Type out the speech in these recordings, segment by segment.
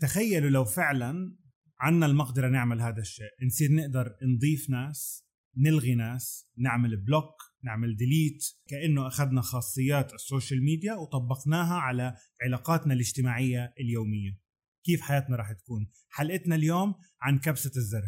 تخيلوا لو فعلا عنا المقدرة نعمل هذا الشيء. نصير نقدر نضيف ناس نلغي ناس نعمل block نعمل delete كأنه أخذنا خاصيات ال social media وطبقناها على علاقاتنا الاجتماعية اليومية. كيف حياتنا راح تكون؟ حلقتنا اليوم عن كبسة الزر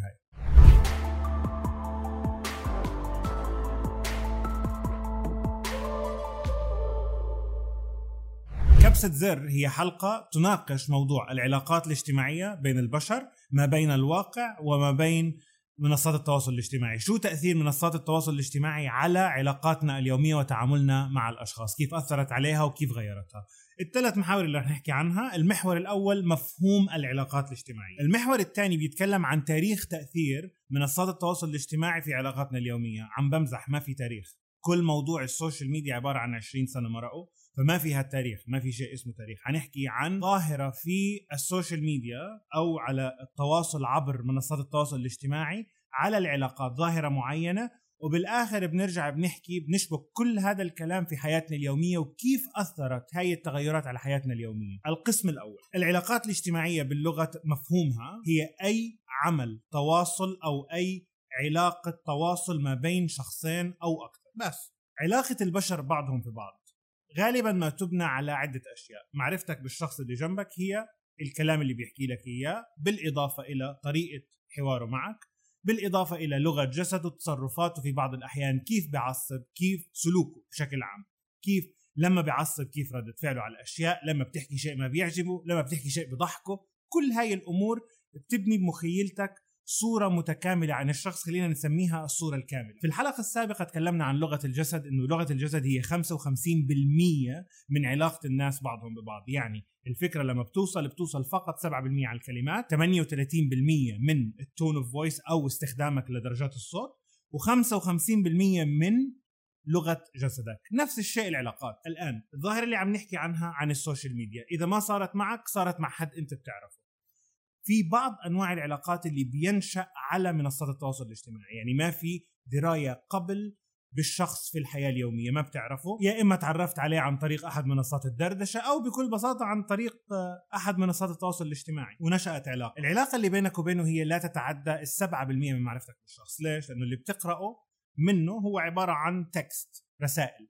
كبسة زر هي حلقة تناقش موضوع العلاقات الاجتماعية بين البشر ما بين الواقع وما بين منصات التواصل الاجتماعي. شو تأثير منصات التواصل الاجتماعي على علاقاتنا اليومية وتعاملنا مع الأشخاص؟ كيف أثرت عليها وكيف غيرتها؟ الثلاث محاور اللي رح نحكي عنها. المحور الأول مفهوم العلاقات الاجتماعية. المحور الثاني بيتكلم عن تاريخ تأثير منصات التواصل الاجتماعي في علاقاتنا اليومية. عم بمزح ما في تاريخ. كل موضوع ال social media عبارة عن 20 سنة مرقوا. فما فيها التاريخ ما في شيء اسمه تاريخ. حنحكي عن ظاهرة في ال social media أو على التواصل عبر منصات التواصل الاجتماعي على العلاقات ظاهرة معينة. وبالآخر بنرجع بنحكي بنشبك كل هذا الكلام في حياتنا اليومية وكيف أثرت هاي التغيرات على حياتنا اليومية. القسم الأول، العلاقات الاجتماعية باللغة مفهومها هي أي عمل تواصل أو أي علاقة تواصل ما بين شخصين أو أكثر، بس علاقة البشر بعضهم في بعض. غالبا ما تبنى على عدة أشياء. معرفتك بالشخص اللي جنبك هي الكلام اللي بيحكي لك إياه بالإضافة إلى طريقة حواره معك بالإضافة إلى لغة جسده تصرفاته في بعض الأحيان كيف بعصب كيف سلوكه بشكل عام كيف لما بعصب كيف ردة فعله على الأشياء لما بتحكي شيء ما بيعجبه لما بتحكي شيء بضحكه. كل هاي الأمور بتبني بمخيلتك صورة متكاملة عن الشخص خلينا نسميها الصورة الكاملة. في الحلقة السابقة تكلمنا عن لغة الجسد إنه لغة الجسد هي 55% من علاقة الناس بعضهم ببعض. يعني الفكرة لما بتوصل بتوصل فقط 7% على الكلمات 38% من ال tone of voice أو استخدامك لدرجات الصوت و55% من لغة جسدك. نفس الشيء العلاقات. الآن الظاهرة اللي عم نحكي عنها عن ال social media. إذا ما صارت معك صارت مع حد أنت بتعرفه. في بعض أنواع العلاقات اللي بينشأ على منصات التواصل الاجتماعي. يعني ما في دراية قبل بالشخص في الحياة اليومية ما بتعرفه. يا إما تعرفت عليه عن طريق أحد منصات الدردشة أو بكل بساطة عن طريق أحد منصات التواصل الاجتماعي. ونشأت علاقة. العلاقة اللي بينك وبينه هي لا تتعدى ال7% من معرفتك بالشخص. ليش؟ لأنه اللي بتقرأه منه هو عبارة عن تكست رسائل.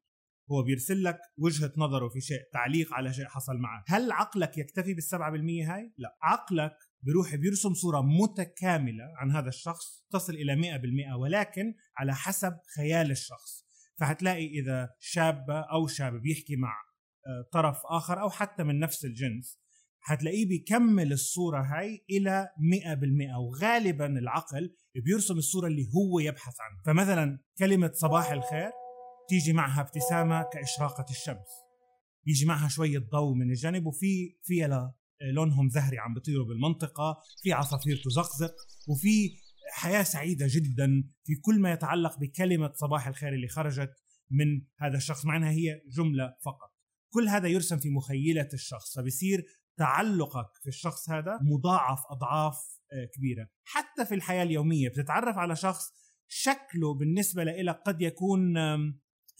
هو بيرسل لك وجهة نظره في شيء تعليق على شيء حصل معك. هل عقلك يكتفي بالسبعة بالمية هاي؟ لا. عقلك بيروح بيرسم صورة متكاملة عن هذا الشخص تصل إلى 100% ولكن على حسب خيال الشخص. فهتلاقي إذا شابة أو شاب بيحكي مع آه، طرف آخر أو حتى من نفس الجنس هتلاقيه بيكمل الصورة هاي إلى 100% وغالبا العقل بيرسم الصورة اللي هو يبحث عنها. فمثلا كلمة صباح الخير تيجي معها ابتسامة كإشراقة الشمس يجي معها شوية ضوء من الجانب وفي فيها لونهم زهري عم بيطيروا بالمنطقة في عصافير تزقزق وفي حياة سعيدة جدا في كل ما يتعلق بكلمة صباح الخير اللي خرجت من هذا الشخص مع إنها هي جملة فقط. كل هذا يرسم في مخيلة الشخص فبصير تعلقك في الشخص هذا مضاعف أضعاف آه، كبيرة. حتى في الحياة اليومية بتتعرف على شخص شكله بالنسبة لك قد يكون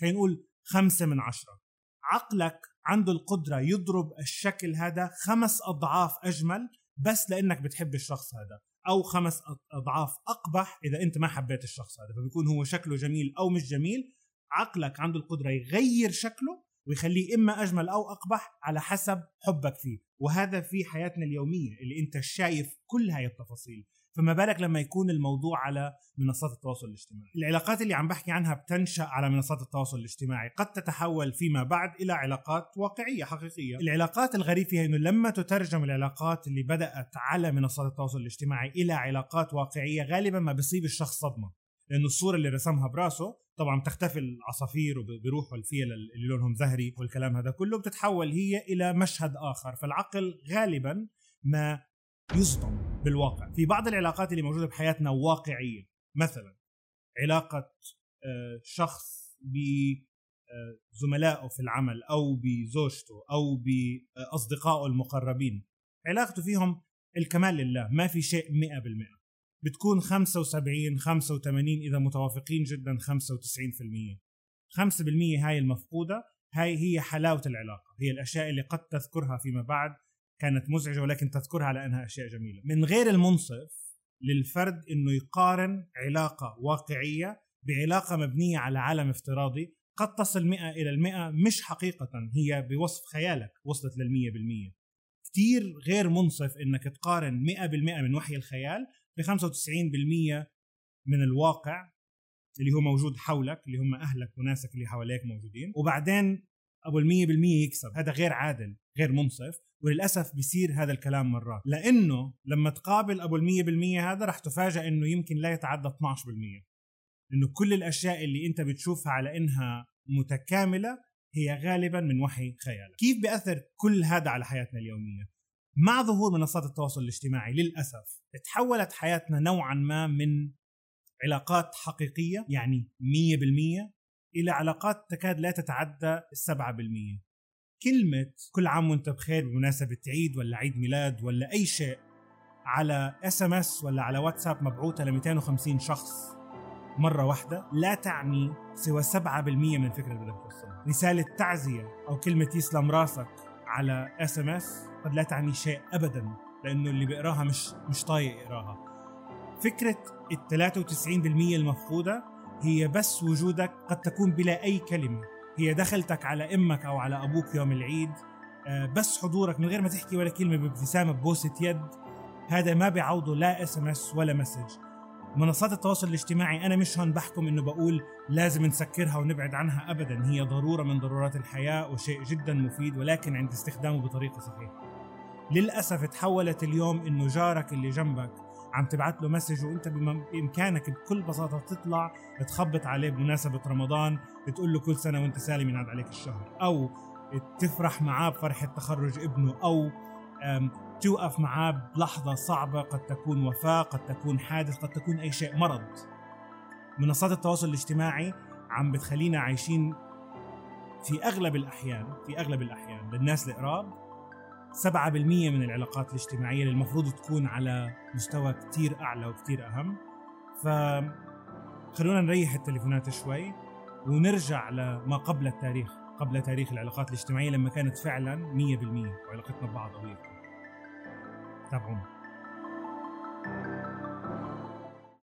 خلينا نقول خمسة من عشرة. عقلك عنده القدرة يضرب الشكل هذا خمس أضعاف أجمل بس لأنك بتحب الشخص هذا أو خمس أضعاف أقبح إذا أنت ما حبيت الشخص هذا فبيكون هو شكله جميل أو مش جميل عقلك عنده القدرة يغير شكله ويخليه إما أجمل أو أقبح على حسب حبك فيه وهذا في حياتنا اليومية اللي أنت شايف كل هاي التفاصيل. فما بالك لما يكون الموضوع على منصات التواصل الاجتماعي؟ العلاقات اللي عم بحكي عنها بتنشأ على منصات التواصل الاجتماعي. قد تتحول فيما بعد إلى علاقات واقعية حقيقية. العلاقات الغريب فيها أنه لما تترجم العلاقات اللي بدأت على منصات التواصل الاجتماعي إلى علاقات واقعية غالبا ما بيصيب الشخص صدمة. لأنه الصورة اللي رسمها براسه طبعا بتختفي العصافير وبيروحوا الفيل اللي لونهم زهري والكلام هذا كله بتتحول هي إلى مشهد آخر. فالعقل غالبا ما يصدم. بالواقع. في بعض العلاقات اللي موجودة بحياتنا واقعية مثلا علاقة آه، شخص بزملائه في العمل أو بزوجته أو باصدقائه المقربين علاقته فيهم الكمال لله ما في شيء 100% بتكون 75 85 إذا متوافقين جدا 95% 5% هاي المفقودة هاي هي حلاوة العلاقة هي الأشياء اللي قد تذكرها فيما بعد كانت مزعجة ولكن تذكرها على أنها أشياء جميلة. من غير المنصف للفرد إنه يقارن علاقة واقعية بعلاقة مبنية على عالم افتراضي قد تصل 100 إلى المئة مش حقيقة هي بوصف خيالك وصلت للمية بالمية. كتير غير منصف إنك تقارن 100% من وحي الخيال ب 95% من الواقع اللي هو موجود حولك اللي هم أهلك وناسك اللي حواليك موجودين. وبعدين أبو المية بالمية يكسب. هذا غير عادل غير منصف وللأسف بيصير هذا الكلام مرات. لأنه لما تقابل أبو المية بالمية هذا رح تفاجأ إنه يمكن لا يتعدى 12% إنه كل الأشياء اللي أنت بتشوفها على إنها متكاملة هي غالبا من وحي خيالك. كيف بيأثر كل هذا على حياتنا اليومية؟ مع ظهور منصات التواصل الاجتماعي للأسف تحولت حياتنا نوعا ما من علاقات حقيقية يعني 100% إلى علاقات تكاد لا تتعدى السبعة بالمية. كلمة كل عام وأنت بخير بمناسبة عيد ولا عيد ميلاد ولا أي شيء على SMS ولا على واتساب مبعوثة ل 250 شخص مرة واحدة لا تعني سوى 7% من الفكرة اللي بدك توصلها رسالة تعزية أو كلمة يسلم راسك على SMS قد لا تعني شيء أبدا لأنه اللي بيقراها مش مش طايق يقراها. فكرة ال 93% المفقودة هي بس وجودك قد تكون بلا أي كلمة. هي دخلتك على أمك أو على أبوك يوم العيد آه، بس حضورك من غير ما تحكي ولا كلمة بابتسامة ببوسة يد. هذا ما بيعوضه لا SMS ولا message. منصات التواصل الاجتماعي أنا مش هون بحكم إنه بقول لازم نسكرها ونبعد عنها ابدا. هي ضرورة من ضرورات الحياة وشيء جدا مفيد ولكن عند استخدامه بطريقة صحيحة. للأسف تحولت اليوم إنه جارك اللي جنبك عم تبعت له مسج وانت بامكانك بكل بساطة تطلع تخبط عليه بمناسبة رمضان تقول له كل سنة وانت سالم ينعاد عليك الشهر. أو تفرح معاه بفرحه تخرج ابنه أو توقف معاه بلحظة صعبة قد تكون وفاة قد تكون حادث قد تكون أي شيء مرض. منصات التواصل الاجتماعي عم بتخلينا عايشين في أغلب الأحيان في أغلب الأحيان للناس القراب 7% من العلاقات الاجتماعية اللي المفروض تكون على مستوى كتير أعلى وكتير أهم. ف خلونا نريح التليفونات شوي ونرجع لما قبل التاريخ قبل تاريخ العلاقات الاجتماعية لما كانت فعلا 100% وعلاقتنا ببعض قوية تابعونا.